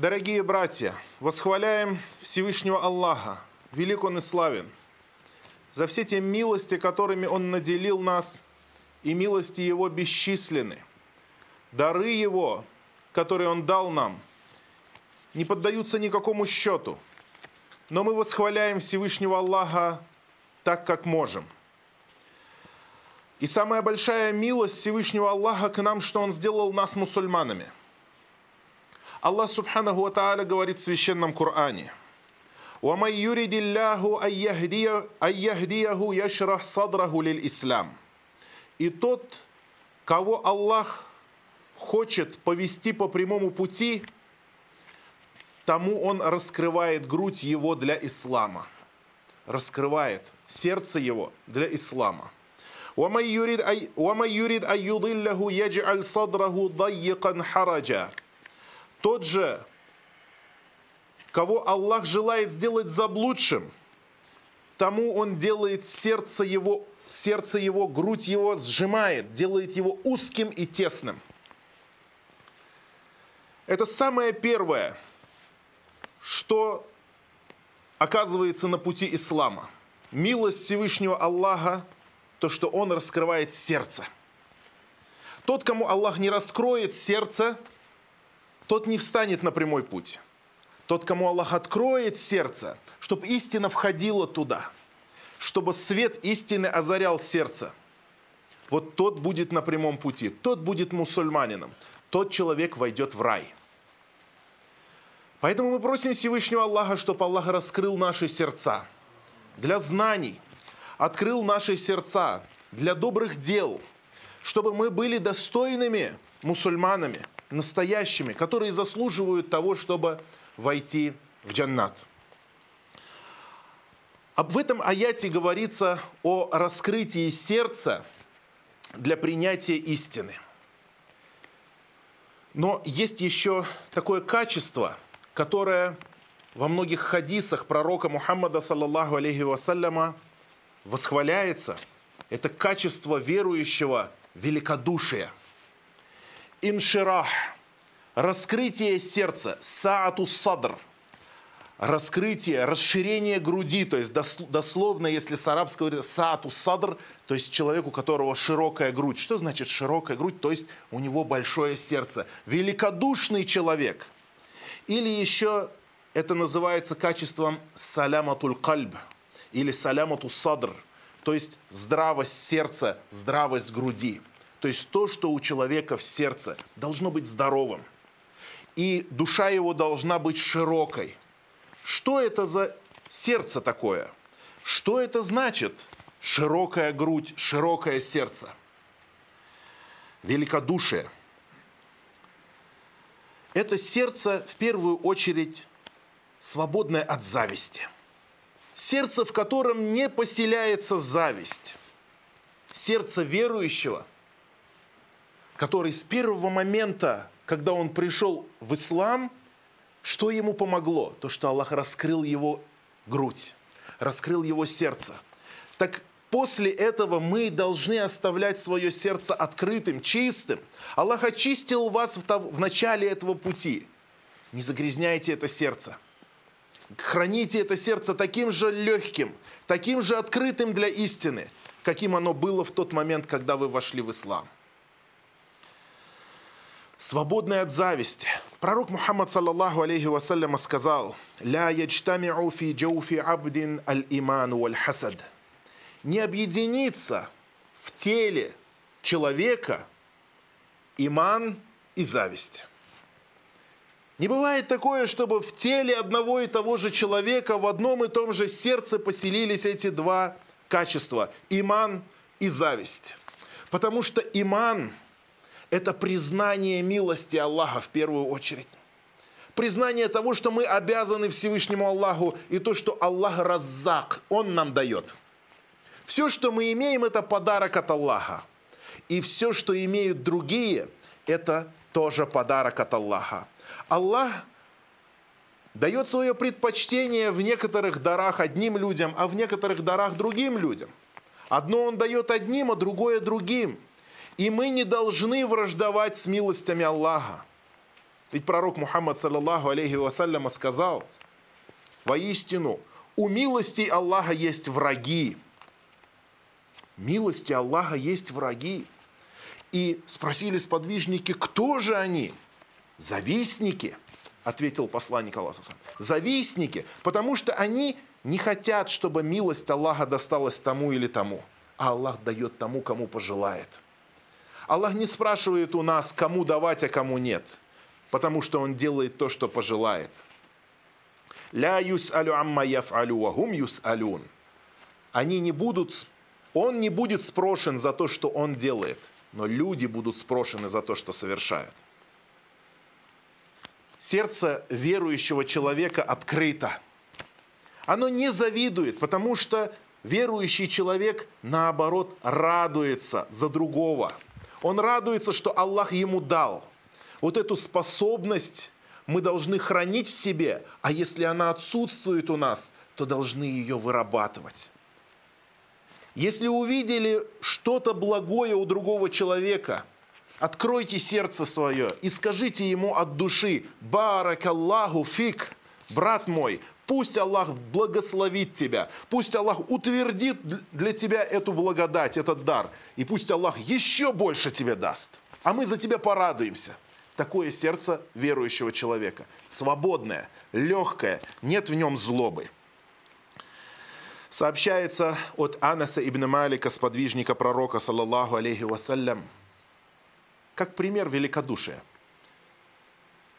Дорогие братья, восхваляем Всевышнего Аллаха, велик Он и славен, за все те милости, которыми Он наделил нас, и милости Его бесчисленны. Дары Его, которые Он дал нам, не поддаются никакому счету, но мы восхваляем Всевышнего Аллаха так, как можем. И самая большая милость Всевышнего Аллаха к нам, что Он сделал нас мусульманами – Аллах Субханаху Ва Тааля говорит в Священном Коране. وَمَنْ يُرِدِ اللَّهُ أَنْ يَهْدِيَهُ يَشْرَحْ صَدْرَهُ لِلْإِسْلَامِ И тот, кого Аллах хочет повести по прямому пути, тому он раскрывает грудь его для ислама. Раскрывает сердце его для ислама. ومن يريد أن يضله يجعل صدره ضيقا حرجا тот же, кого Аллах желает сделать заблудшим, тому Он делает сердце его, сердце его, грудь его сжимает, делает его узким и тесным. Это самое первое, что оказывается на пути ислама. Милость Всевышнего Аллаха, то, что Он раскрывает сердце. Тот, кому Аллах не раскроет сердце – тот не встанет на прямой путь. Тот, кому Аллах откроет сердце, чтобы истина входила туда, чтобы свет истины озарял сердце, вот тот будет на прямом пути, тот будет мусульманином, тот человек войдет в рай. Поэтому мы просим Всевышнего Аллаха, чтобы Аллах раскрыл наши сердца для знаний, открыл наши сердца для добрых дел, чтобы мы были достойными мусульманами – настоящими, которые заслуживают того, чтобы войти в джаннат. Об этом аяте говорится о раскрытии сердца для принятия истины. Но есть еще такое качество, которое во многих хадисах пророка Мухаммада, саллаллаху алейхи вассаляма, восхваляется. Это качество верующего великодушия – инширах, раскрытие сердца, саату садр, раскрытие, расширение груди, то есть дословно, если с арабского говорит саату садр, то есть человек, у которого широкая грудь. Что значит широкая грудь? То есть у него большое сердце. Великодушный человек. Или еще это называется качеством саляматуль кальб или салямату садр, то есть здравость сердца, здравость груди. То есть то, что у человека в сердце должно быть здоровым. И душа его должна быть широкой. Что это за сердце такое? Что это значит? Широкая грудь, широкое сердце. Великодушие. Это сердце в первую очередь свободное от зависти. Сердце, в котором не поселяется зависть. Сердце верующего – который с первого момента, когда он пришел в ислам, что ему помогло? То, что Аллах раскрыл его грудь, раскрыл его сердце. Так после этого мы должны оставлять свое сердце открытым, чистым. Аллах очистил вас в, в начале этого пути. Не загрязняйте это сердце. Храните это сердце таким же легким, таким же открытым для истины, каким оно было в тот момент, когда вы вошли в ислам свободный от зависти. Пророк Мухаммад, саллаллаху алейхи вассаляма, сказал, «Ля яджтами'у фи джауфи абдин аль-иман валь-хасад». Не объединится в теле человека иман и зависть. Не бывает такое, чтобы в теле одного и того же человека в одном и том же сердце поселились эти два качества – иман и зависть. Потому что иман – это признание милости Аллаха в первую очередь. Признание того, что мы обязаны Всевышнему Аллаху и то, что Аллах раззак, Он нам дает. Все, что мы имеем, это подарок от Аллаха. И все, что имеют другие, это тоже подарок от Аллаха. Аллах дает свое предпочтение в некоторых дарах одним людям, а в некоторых дарах другим людям. Одно Он дает одним, а другое другим – и мы не должны враждовать с милостями Аллаха. Ведь пророк Мухаммад, саллаллаху алейхи вассаляма, сказал, воистину, у милости Аллаха есть враги. Милости Аллаха есть враги. И спросили сподвижники, кто же они? Завистники, ответил посланник Аллаха. Завистники, потому что они не хотят, чтобы милость Аллаха досталась тому или тому, а Аллах дает тому, кому пожелает. Аллах не спрашивает у нас, кому давать, а кому нет, потому что Он делает то, что пожелает. Ля юс алю амма яф'алю вахум юс алюн. Они не будут, он не будет спрошен за то, что он делает, но люди будут спрошены за то, что совершают. Сердце верующего человека открыто. Оно не завидует, потому что верующий человек, наоборот, радуется за другого. Он радуется, что Аллах ему дал. Вот эту способность мы должны хранить в себе, а если она отсутствует у нас, то должны ее вырабатывать. Если увидели что-то благое у другого человека, откройте сердце свое и скажите ему от души «Барак Аллаху фик, брат мой, пусть Аллах благословит тебя, пусть Аллах утвердит для тебя эту благодать, этот дар, и пусть Аллах еще больше тебе даст, а мы за тебя порадуемся». Такое сердце верующего человека. Свободное, легкое, нет в нем злобы. Сообщается от Анаса ибн Малика, сподвижника пророка, саллаллаху алейхи вассалям, как пример великодушия.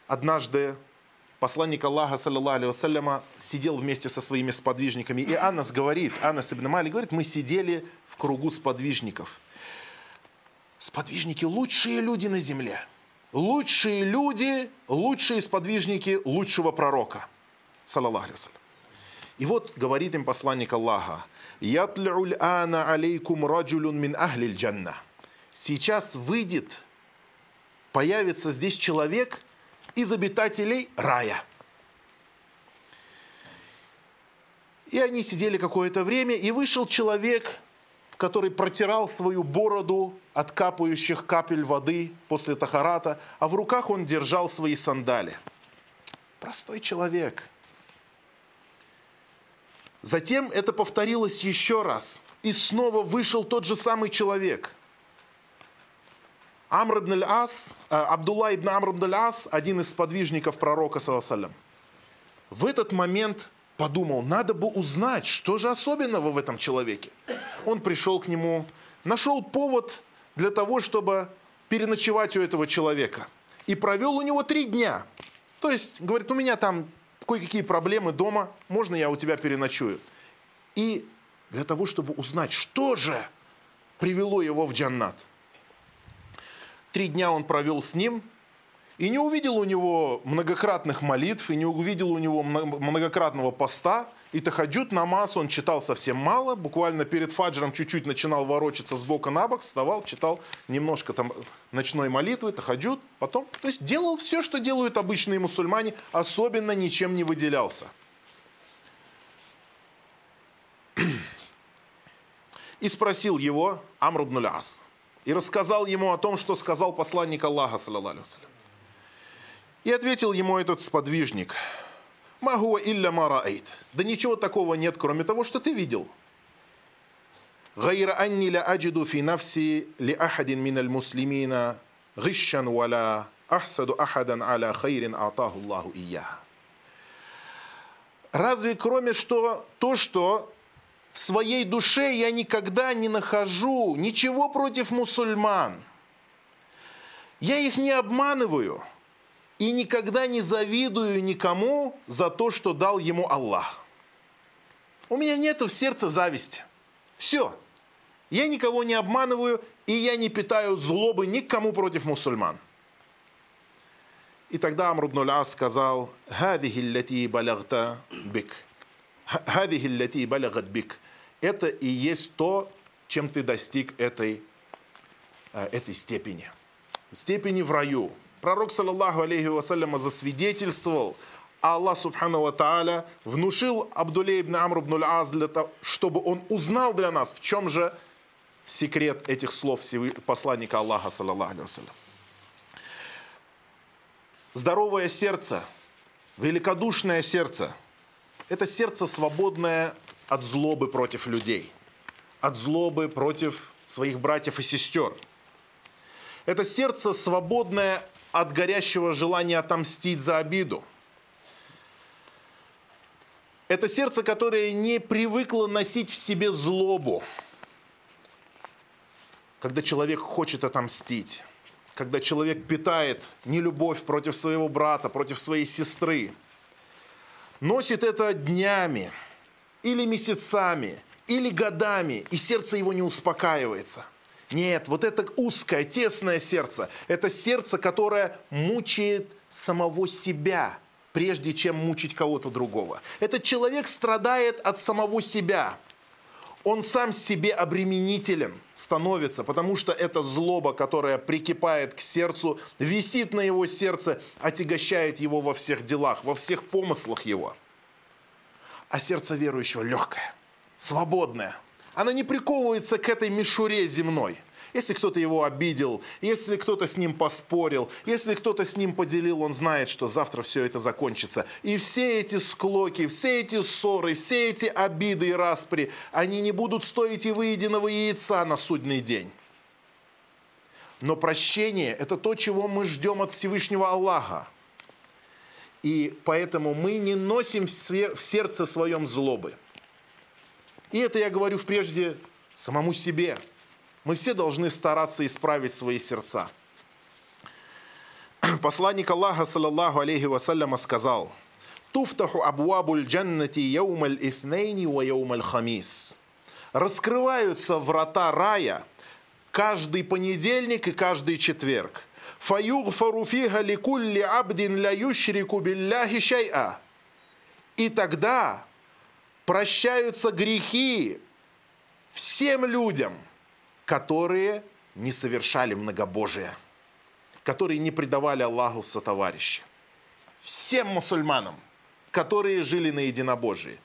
Однажды посланник Аллаха, саллаллаху алейхи вассаляма, сидел вместе со своими сподвижниками. И Анас говорит, Анас ибн Малик говорит, мы сидели в кругу сподвижников. Сподвижники – лучшие люди на земле – лучшие люди, лучшие сподвижники лучшего пророка. Салаллаху И вот говорит им посланник Аллаха, «Ятлюль ана алейкум раджулюн мин ахлиль джанна». Сейчас выйдет, появится здесь человек из обитателей рая. И они сидели какое-то время, и вышел человек – который протирал свою бороду от капающих капель воды после тахарата, а в руках он держал свои сандали. Простой человек. Затем это повторилось еще раз. И снова вышел тот же самый человек. Амр ибн ас э, Абдулла ибн Амр ибн ас один из сподвижников пророка, саллаллаху в этот момент подумал, надо бы узнать, что же особенного в этом человеке. Он пришел к нему, нашел повод для того, чтобы переночевать у этого человека. И провел у него три дня. То есть, говорит, у меня там кое-какие проблемы дома, можно я у тебя переночую? И для того, чтобы узнать, что же привело его в джаннат. Три дня он провел с ним, и не увидел у него многократных молитв, и не увидел у него многократного поста, и тахаджуд намаз он читал совсем мало, буквально перед фаджром чуть-чуть начинал ворочаться с бока на бок, вставал, читал немножко там ночной молитвы, тахаджуд, потом, то есть делал все, что делают обычные мусульмане, особенно ничем не выделялся. И спросил его Амр ибн Ас, и рассказал ему о том, что сказал посланник Аллаха, саллаллаху И ответил ему этот сподвижник, «Магуа илля мараайт». Да ничего такого нет, кроме того, что ты видел. «Гайра анни ля аджиду фи нафси ли ахадин миналь муслимина гищан валя ахсаду ахадан аля хайрин атаху Аллаху ия». Разве кроме что то, что в своей душе я никогда не нахожу ничего против мусульман. Я их не обманываю – и никогда не завидую никому за то, что дал ему Аллах. У меня нет в сердце зависти. Все. Я никого не обманываю, и я не питаю злобы никому против мусульман. И тогда Амр ибн сказал, «Хадихи балагта бик». «Хадихи балагат бик». Это и есть то, чем ты достиг этой, э, этой степени. Степени в раю. Пророк, саллаллаху алейхи вассаляма, засвидетельствовал, а Аллах, субхану ва тааля, внушил Абдуле ибн Амр ибн Аз, для того, чтобы он узнал для нас, в чем же секрет этих слов посланника Аллаха, саллаллаху алейхи. Здоровое сердце, великодушное сердце – это сердце, свободное от злобы против людей, от злобы против своих братьев и сестер. Это сердце, свободное от горящего желания отомстить за обиду. Это сердце, которое не привыкло носить в себе злобу, когда человек хочет отомстить, когда человек питает нелюбовь против своего брата, против своей сестры, носит это днями или месяцами, или годами, и сердце его не успокаивается. Нет, вот это узкое, тесное сердце, это сердце, которое мучает самого себя, прежде чем мучить кого-то другого. Этот человек страдает от самого себя – он сам себе обременителен становится, потому что эта злоба, которая прикипает к сердцу, висит на его сердце, отягощает его во всех делах, во всех помыслах его. А сердце верующего легкое, свободное. Оно не приковывается к этой мишуре земной – если кто-то его обидел, если кто-то с ним поспорил, если кто-то с ним поделил, он знает, что завтра все это закончится. И все эти склоки, все эти ссоры, все эти обиды и распри, они не будут стоить и выеденного яйца на судный день. Но прощение – это то, чего мы ждем от Всевышнего Аллаха. И поэтому мы не носим в сердце своем злобы. И это я говорю прежде самому себе – мы все должны стараться исправить свои сердца. Посланник Аллаха, саллаллаху алейхи вассаляма, сказал, «Туфтаху абуабуль джаннати яумаль ифнейни ва яумаль хамис». Раскрываются врата рая каждый понедельник и каждый четверг. «Фаюгфару фига ликулли абдин ля юшрику билляхи шай'a». И тогда прощаются грехи всем людям – которые не совершали многобожие, которые не предавали Аллаху сотоварища. Всем мусульманам, которые жили на единобожии.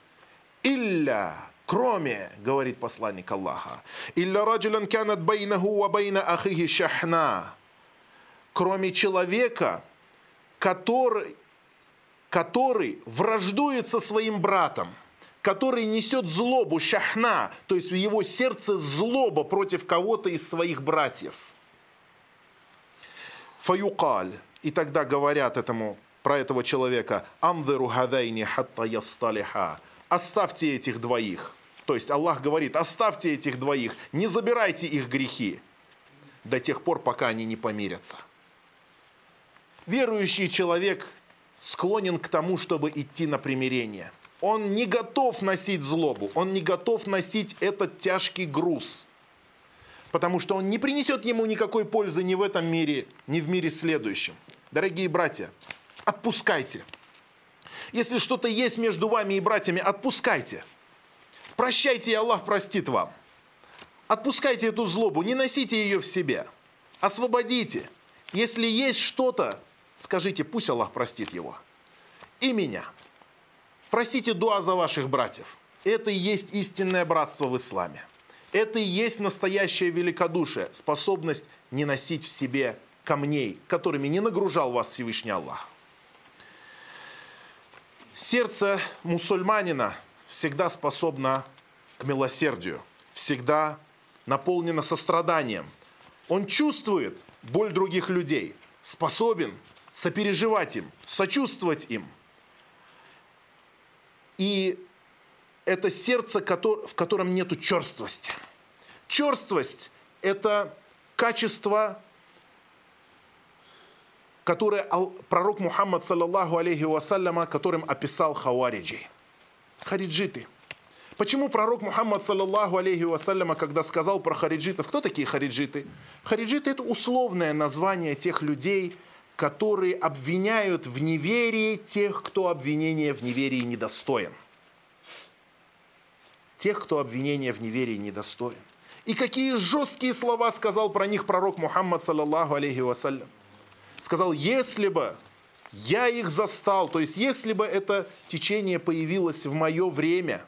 Илля, кроме, говорит посланник Аллаха, илля раджулян канат байнаху ва байна ахихи шахна, кроме человека, который, который враждует со своим братом – который несет злобу, шахна, то есть в его сердце злоба против кого-то из своих братьев. Фаюкаль. И тогда говорят этому, про этого человека, амдеру хадайни хатта ясталиха. Оставьте этих двоих. То есть Аллах говорит, оставьте этих двоих, не забирайте их грехи до тех пор, пока они не помирятся. Верующий человек склонен к тому, чтобы идти на примирение – он не готов носить злобу, он не готов носить этот тяжкий груз. Потому что он не принесет ему никакой пользы ни в этом мире, ни в мире следующем. Дорогие братья, отпускайте. Если что-то есть между вами и братьями, отпускайте. Прощайте, и Аллах простит вам. Отпускайте эту злобу, не носите ее в себе. Освободите. Если есть что-то, скажите, пусть Аллах простит его. И меня. Просите дуа за ваших братьев. Это и есть истинное братство в исламе. Это и есть настоящее великодушие, способность не носить в себе камней, которыми не нагружал вас Всевышний Аллах. Сердце мусульманина всегда способно к милосердию, всегда наполнено состраданием. Он чувствует боль других людей, способен сопереживать им, сочувствовать им – и это сердце, в котором нету черствости. Черствость – это качество, которое пророк Мухаммад, саллаллаху алейхи вассаляма, которым описал хавариджи. Хариджиты. Почему пророк Мухаммад, саллаллаху алейхи вассаляма, когда сказал про хариджитов, кто такие хариджиты? Хариджиты – это условное название тех людей, которые обвиняют в неверии тех, кто обвинения в неверии недостоин. Тех, кто обвинения в неверии недостоин. И какие жесткие слова сказал про них пророк Мухаммад, саллаллаху алейхи вассалям. Сказал, если бы я их застал, то есть если бы это течение появилось в мое время,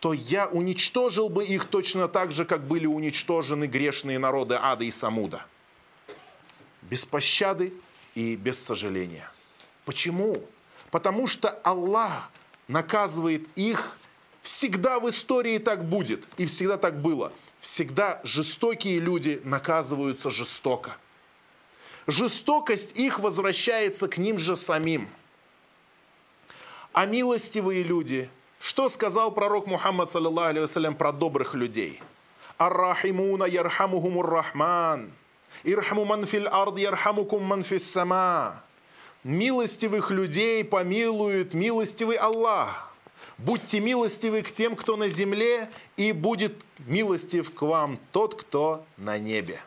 то я уничтожил бы их точно так же, как были уничтожены грешные народы Ада и Самуда. Без пощады и без сожаления. Почему? Потому что Аллах наказывает их всегда в истории так будет, и всегда так было. Всегда жестокие люди наказываются жестоко. Жестокость их возвращается к ним же самим. А милостивые люди, что сказал пророк Мухаммад, саллиллаху про добрых людей? Ар-рахимуна ярхамухумур рахман. Ирхаму ман фил ард ярхамукум ман фис сама. Милостивых людей помилует милостивый Аллах. Будьте милостивы к тем, кто на земле, и будет милостив к вам тот, кто на небе.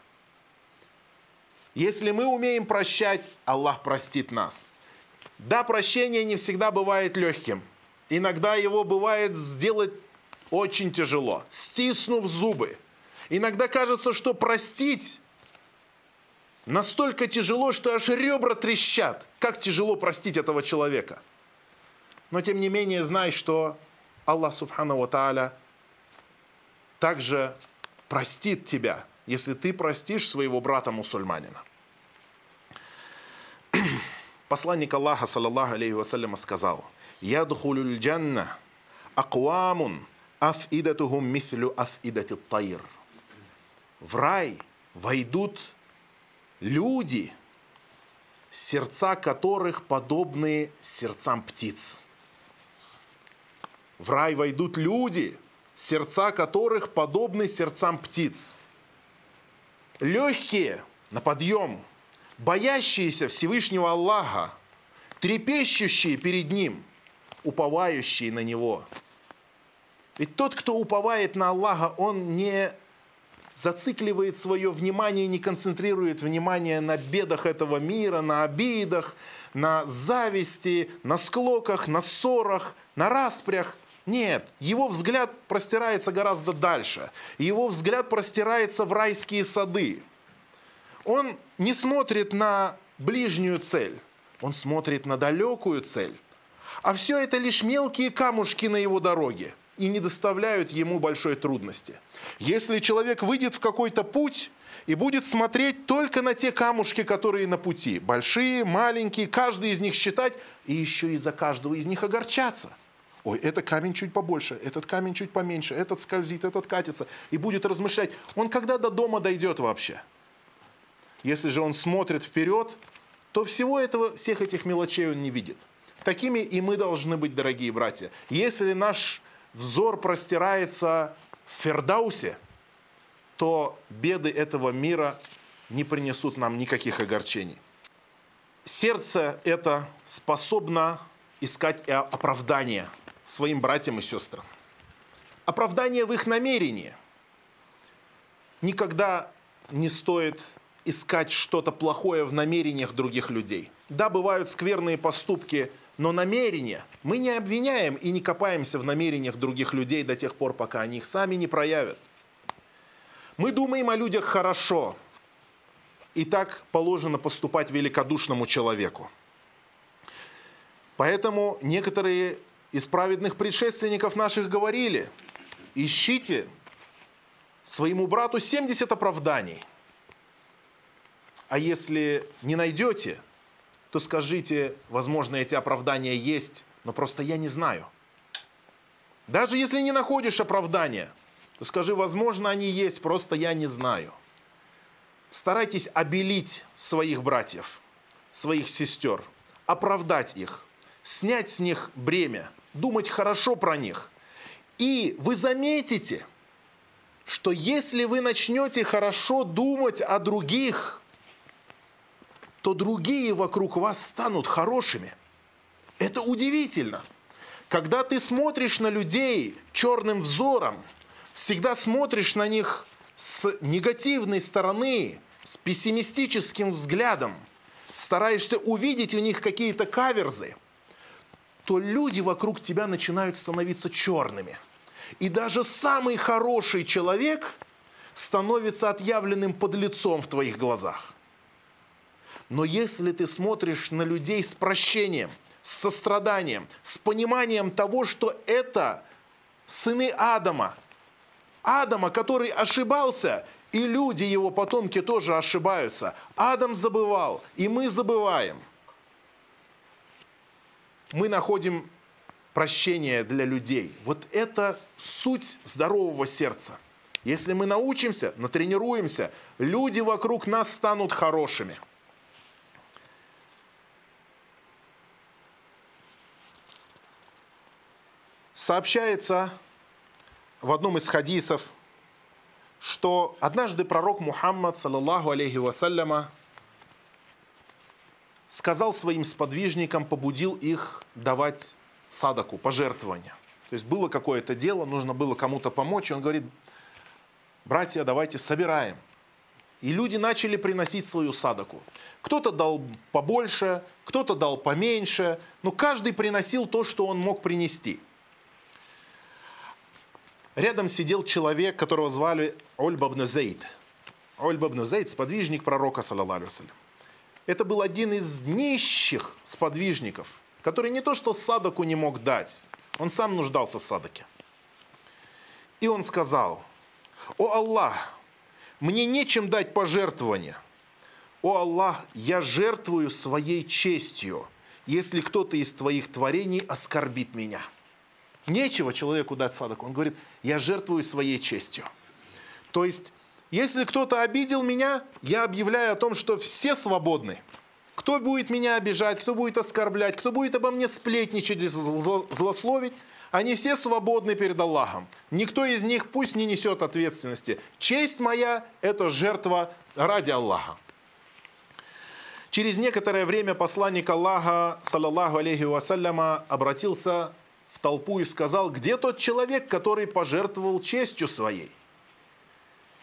Если мы умеем прощать, Аллах простит нас. Да, прощение не всегда бывает легким. Иногда его бывает сделать очень тяжело, стиснув зубы. Иногда кажется, что простить настолько тяжело, что аж ребра трещат. Как тяжело простить этого человека. Но тем не менее, знай, что Аллах Субхану Тааля также простит тебя, если ты простишь своего брата-мусульманина. Посланник Аллаха, саллаллаху алейхи вассаляма, сказал, «Я духулюль джанна аквамун афидатухум мithлю афидати тайр». В рай войдут люди, сердца которых подобны сердцам птиц. В рай войдут люди, сердца которых подобны сердцам птиц. Легкие на подъем, боящиеся Всевышнего Аллаха, трепещущие перед Ним, уповающие на Него. Ведь тот, кто уповает на Аллаха, он не зацикливает свое внимание, не концентрирует внимание на бедах этого мира, на обидах, на зависти, на склоках, на ссорах, на распрях – нет, его взгляд простирается гораздо дальше. Его взгляд простирается в райские сады. Он не смотрит на ближнюю цель, он смотрит на далекую цель. А все это лишь мелкие камушки на его дороге и не доставляют ему большой трудности. Если человек выйдет в какой-то путь и будет смотреть только на те камушки, которые на пути, большие, маленькие, каждый из них считать, и еще из-за каждого из них огорчаться – ой, этот камень чуть побольше, этот камень чуть поменьше, этот скользит, этот катится, и будет размышлять, он когда до дома дойдет вообще? Если же он смотрит вперед, то всего этого, всех этих мелочей он не видит. Такими и мы должны быть, дорогие братья. Если наш взор простирается в Фердаусе, то беды этого мира не принесут нам никаких огорчений. Сердце это способно искать оправдание – своим братьям и сестрам. Оправдание в их намерении. Никогда не стоит искать что-то плохое в намерениях других людей. Да, бывают скверные поступки, но намерения мы не обвиняем и не копаемся в намерениях других людей до тех пор, пока они их сами не проявят. Мы думаем о людях хорошо, и так положено поступать великодушному человеку. Поэтому некоторые из праведных предшественников наших говорили, ищите своему брату 70 оправданий. А если не найдете, то скажите, возможно, эти оправдания есть, но просто я не знаю. Даже если не находишь оправдания, то скажи, возможно, они есть, просто я не знаю. Старайтесь обелить своих братьев, своих сестер, оправдать их, снять с них бремя – думать хорошо про них. И вы заметите, что если вы начнете хорошо думать о других, то другие вокруг вас станут хорошими. Это удивительно. Когда ты смотришь на людей черным взором, всегда смотришь на них с негативной стороны, с пессимистическим взглядом, стараешься увидеть у них какие-то каверзы – то люди вокруг тебя начинают становиться черными. И даже самый хороший человек становится отъявленным подлецом в твоих глазах. Но если ты смотришь на людей с прощением, с состраданием, с пониманием того, что это сыны Адама, Адама, который ошибался, И люди, его потомки, тоже ошибаются. Адам забывал, и мы забываем. Мы находим прощение для людей. Вот это суть здорового сердца. Если мы научимся, натренируемся, люди вокруг нас станут хорошими. Сообщается в одном из хадисов, что однажды пророк Мухаммад, саллаллаху алейхи вассаляма, сказал своим сподвижникам, побудил их давать садаку, пожертвования. То есть было какое-то дело, нужно было кому-то помочь, и он говорит, братья, давайте собираем. И люди начали приносить свою садаку. Кто-то дал побольше, кто-то дал поменьше, но каждый приносил то, что он мог принести. Рядом сидел человек, которого звали Ольбабн Зейд. Ольбабн Зейд – сподвижник пророка, саллаллаху Это был один из нищих сподвижников, который не то что садаку не мог дать, он сам нуждался в садаке. И он сказал, «О Аллах, мне нечем дать пожертвования. О Аллах, я жертвую своей честью, если кто-то из твоих творений оскорбит меня». Нечего человеку дать садаку. Он говорит, я жертвую своей честью. То есть, если кто-то обидел меня, я объявляю о том, что все свободны. Кто будет меня обижать, кто будет оскорблять, кто будет обо мне сплетничать и злословить, они все свободны перед Аллахом. Никто из них пусть не несет ответственности. Честь моя – это жертва ради Аллаха. Через некоторое время посланник Аллаха, саллаллаху алейхи вассаляма, обратился в толпу и сказал, где тот человек, который пожертвовал честью своей?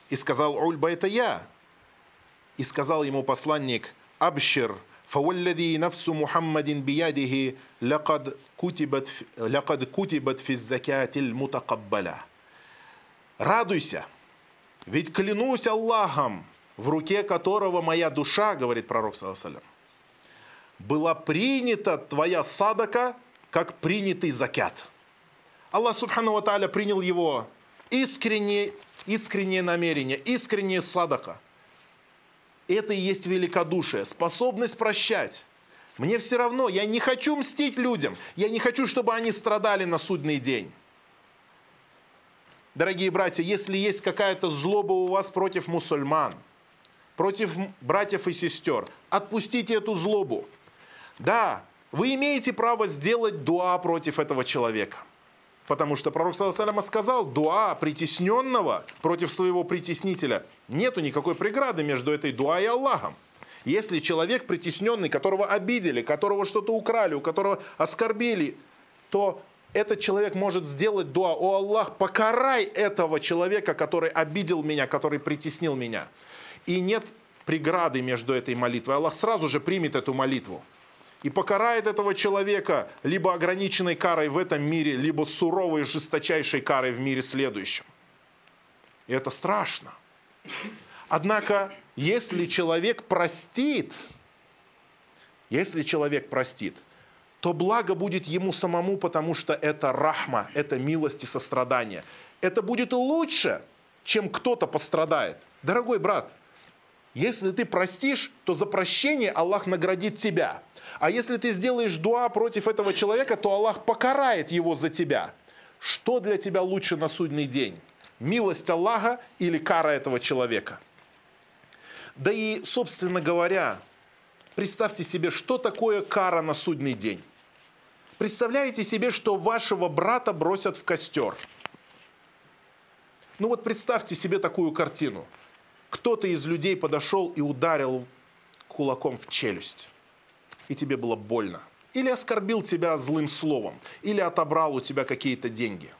И сказал, Ульба, это я. И сказал ему посланник – أبشر فوالذي نفس محمد بيده لقد كتبت لقد كتبت في الزكاة المتقبلة Радуйся, ведь клянусь Аллахом, в руке которого моя душа, говорит пророк Саласалям, была принята твоя садака, как принятый закят. Аллах Субхану Ва принял его искреннее, искреннее намерение, искреннее садака. Это и есть великодушие, способность прощать. Мне все равно, я не хочу мстить людям, я не хочу, чтобы они страдали на судный день. Дорогие братья, если есть какая-то злоба у вас против мусульман, против братьев и сестер, отпустите эту злобу. Да, вы имеете право сделать дуа против этого человека – Потому что пророк Саласалама сказал, дуа притесненного против своего притеснителя. Нету никакой преграды между этой дуа и Аллахом. Если человек притесненный, которого обидели, которого что-то украли, у которого оскорбили, то этот человек может сделать дуа, о Аллах, покарай этого человека, который обидел меня, который притеснил меня. И нет преграды между этой молитвой. Аллах сразу же примет эту молитву и покарает этого человека либо ограниченной карой в этом мире, либо суровой, жесточайшей карой в мире следующем. И это страшно. Однако, если человек простит, если человек простит, то благо будет ему самому, потому что это рахма, это милость и сострадание. Это будет лучше, чем кто-то пострадает. Дорогой брат, если ты простишь, то за прощение Аллах наградит тебя – а если ты сделаешь дуа против этого человека, то Аллах покарает его за тебя. Что для тебя лучше на судный день? Милость Аллаха или кара этого человека? Да и, собственно говоря, представьте себе, что такое кара на судный день. Представляете себе, что вашего брата бросят в костер. Ну вот представьте себе такую картину. Кто-то из людей подошел и ударил кулаком в челюсть и тебе было больно. Или оскорбил тебя злым словом, или отобрал у тебя какие-то деньги.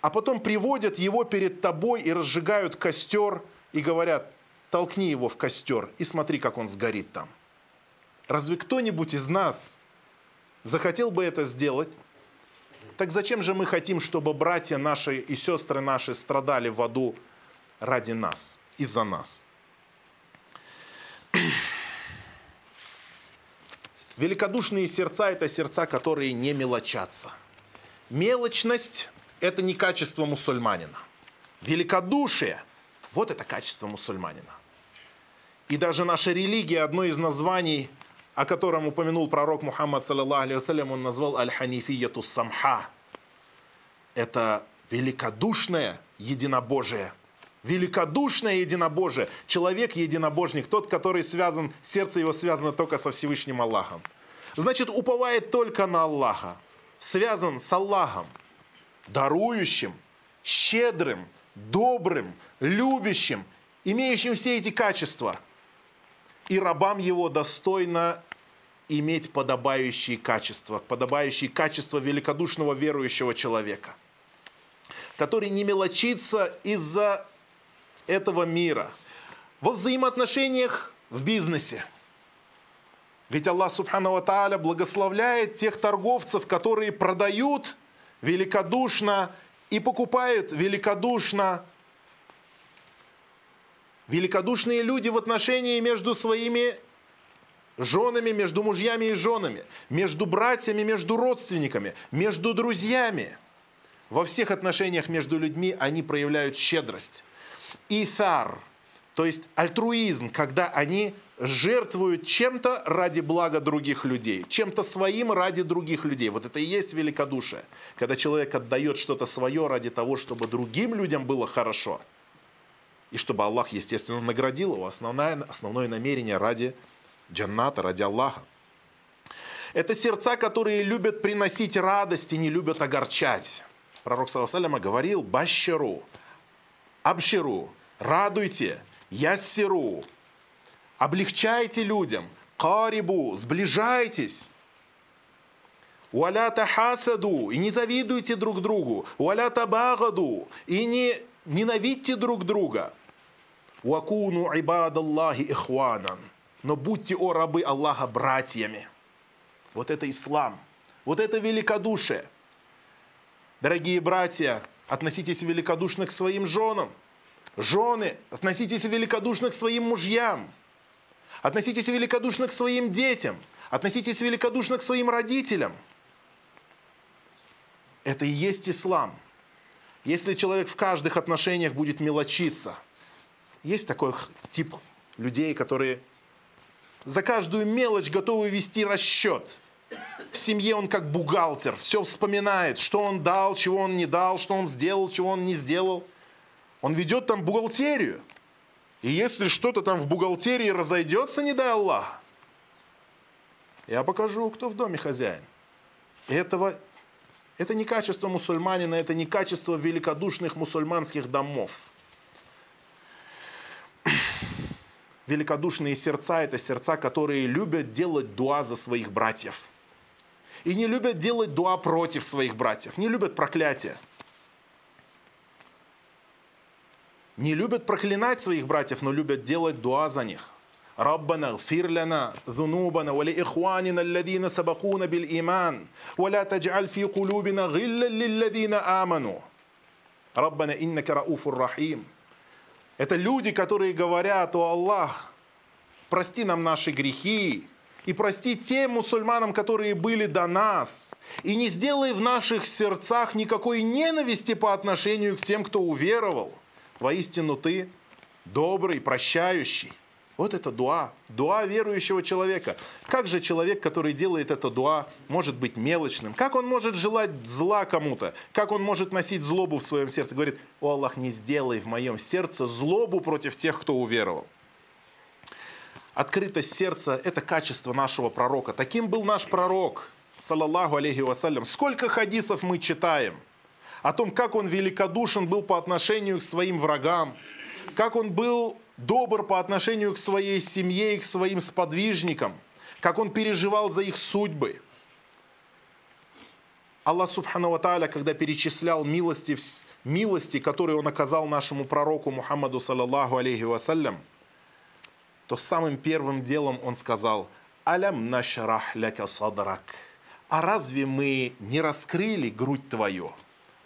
А потом приводят его перед тобой и разжигают костер и говорят, толкни его в костер и смотри, как он сгорит там. Разве кто-нибудь из нас захотел бы это сделать? Так зачем же мы хотим, чтобы братья наши и сестры наши страдали в аду ради нас, из-за нас? Великодушные сердца – это сердца, которые не мелочатся. Мелочность – это не качество мусульманина. Великодушие, Вот это качество мусульманина. И даже наша религия, одно из названий, о котором упомянул пророк Мухаммад, алейhi он назвал аль-ханифияту самха. Это великодушное единобожие. Великодушное единобожие. Человек единобожник, тот, который связан, сердце его связано только со Всевышним Аллахом. Значит, уповает только на Аллаха. Связан с Аллахом, дарующим, щедрым, добрым, любящим, имеющим все эти качества. И рабам его достойно иметь подобающие качества, подобающие качества великодушного верующего человека, который не мелочится из-за этого мира. Во взаимоотношениях в бизнесе. Ведь Аллах Субхану Тааля благословляет тех торговцев, которые продают великодушно и покупают великодушно. Великодушные люди в отношении между своими женами, между мужьями и женами, между братьями, между родственниками, между друзьями. Во всех отношениях между людьми они проявляют щедрость. Ithar, то есть альтруизм, когда они жертвуют чем-то ради блага других людей, чем-то своим ради других людей. Вот это и есть великодушие, когда человек отдает что-то свое ради того, чтобы другим людям было хорошо, и чтобы Аллах, естественно, наградил его. Основное, основное намерение ради джанната, ради Аллаха. Это сердца, которые любят приносить радость и не любят огорчать. Пророк Саласаляма говорил, баширу, абширу, радуйте, яссиру, облегчайте людям, карибу, сближайтесь. Уалята хасаду, и не завидуйте друг другу. Уалята багаду, и не ненавидьте друг друга. Уакуну ибадаллахи ихванан но будьте, о рабы Аллаха, братьями. Вот это ислам, вот это великодушие. Дорогие братья, относитесь великодушно к своим женам. Жены, относитесь великодушно к своим мужьям. Относитесь великодушно к своим детям. Относитесь великодушно к своим родителям. Это и есть ислам. Если человек в каждых отношениях будет мелочиться, есть такой тип людей, которые за каждую мелочь готовы вести расчет. В семье он как бухгалтер, все вспоминает, что он дал, чего он не дал, что он сделал, чего он не сделал. Он ведет там бухгалтерию. И если что-то там в бухгалтерии разойдется, не дай Аллах, я покажу, кто в доме хозяин. Этого, это не качество мусульманина, это не качество великодушных мусульманских домов. великодушные сердца – это сердца, которые любят делать дуа за своих братьев. И не любят делать дуа против своих братьев, не любят проклятия. Не любят проклинать своих братьев, но любят делать дуа за них. ربنا اغفر لنا ذنوبنا ولإخواننا الذين سبقونا بالإيمان ولا تجعل في قلوبنا غلا للذين آمنوا ربنا إنك رؤوف رحيم это люди, которые говорят, о Аллах, прости нам наши грехи, и прости тем мусульманам, которые были до нас. И не сделай в наших сердцах никакой ненависти по отношению к тем, кто уверовал. Воистину ты добрый, прощающий. Вот это дуа, дуа верующего человека. Как же человек, который делает это дуа, может быть мелочным? Как он может желать зла кому-то? Как он может носить злобу в своем сердце? Говорит, о Аллах, не сделай в моем сердце злобу против тех, кто уверовал. Открытость сердца – это качество нашего пророка. Таким был наш пророк, саллаллаху алейхи вассалям. Сколько хадисов мы читаем о том, как он великодушен был по отношению к своим врагам, как он был добр по отношению к своей семье и к своим сподвижникам, как он переживал за их судьбы. Аллах Субхану Ва Тааля, когда перечислял милости, милости, которые он оказал нашему пророку Мухаммаду, саллаллаху алейхи вассалям, то самым первым делом он сказал, «Алям нашрах ляка садрак». А разве мы не раскрыли грудь твою?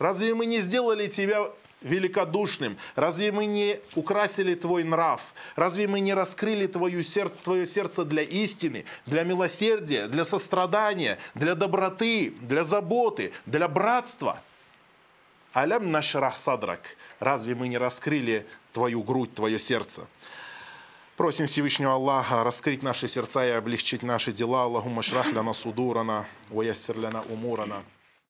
Разве мы не сделали тебя великодушным? Разве мы не украсили твой нрав? Разве мы не раскрыли твое сердце, твое сердце для истины, для милосердия, для сострадания, для доброты, для заботы, для братства? Алям нашрах садрак. Разве мы не раскрыли твою грудь, твое сердце? Просим Всевышнего Аллаха раскрыть наши сердца и облегчить наши дела. Аллахумма шрах ляна судурана, ваяссир ляна умурана.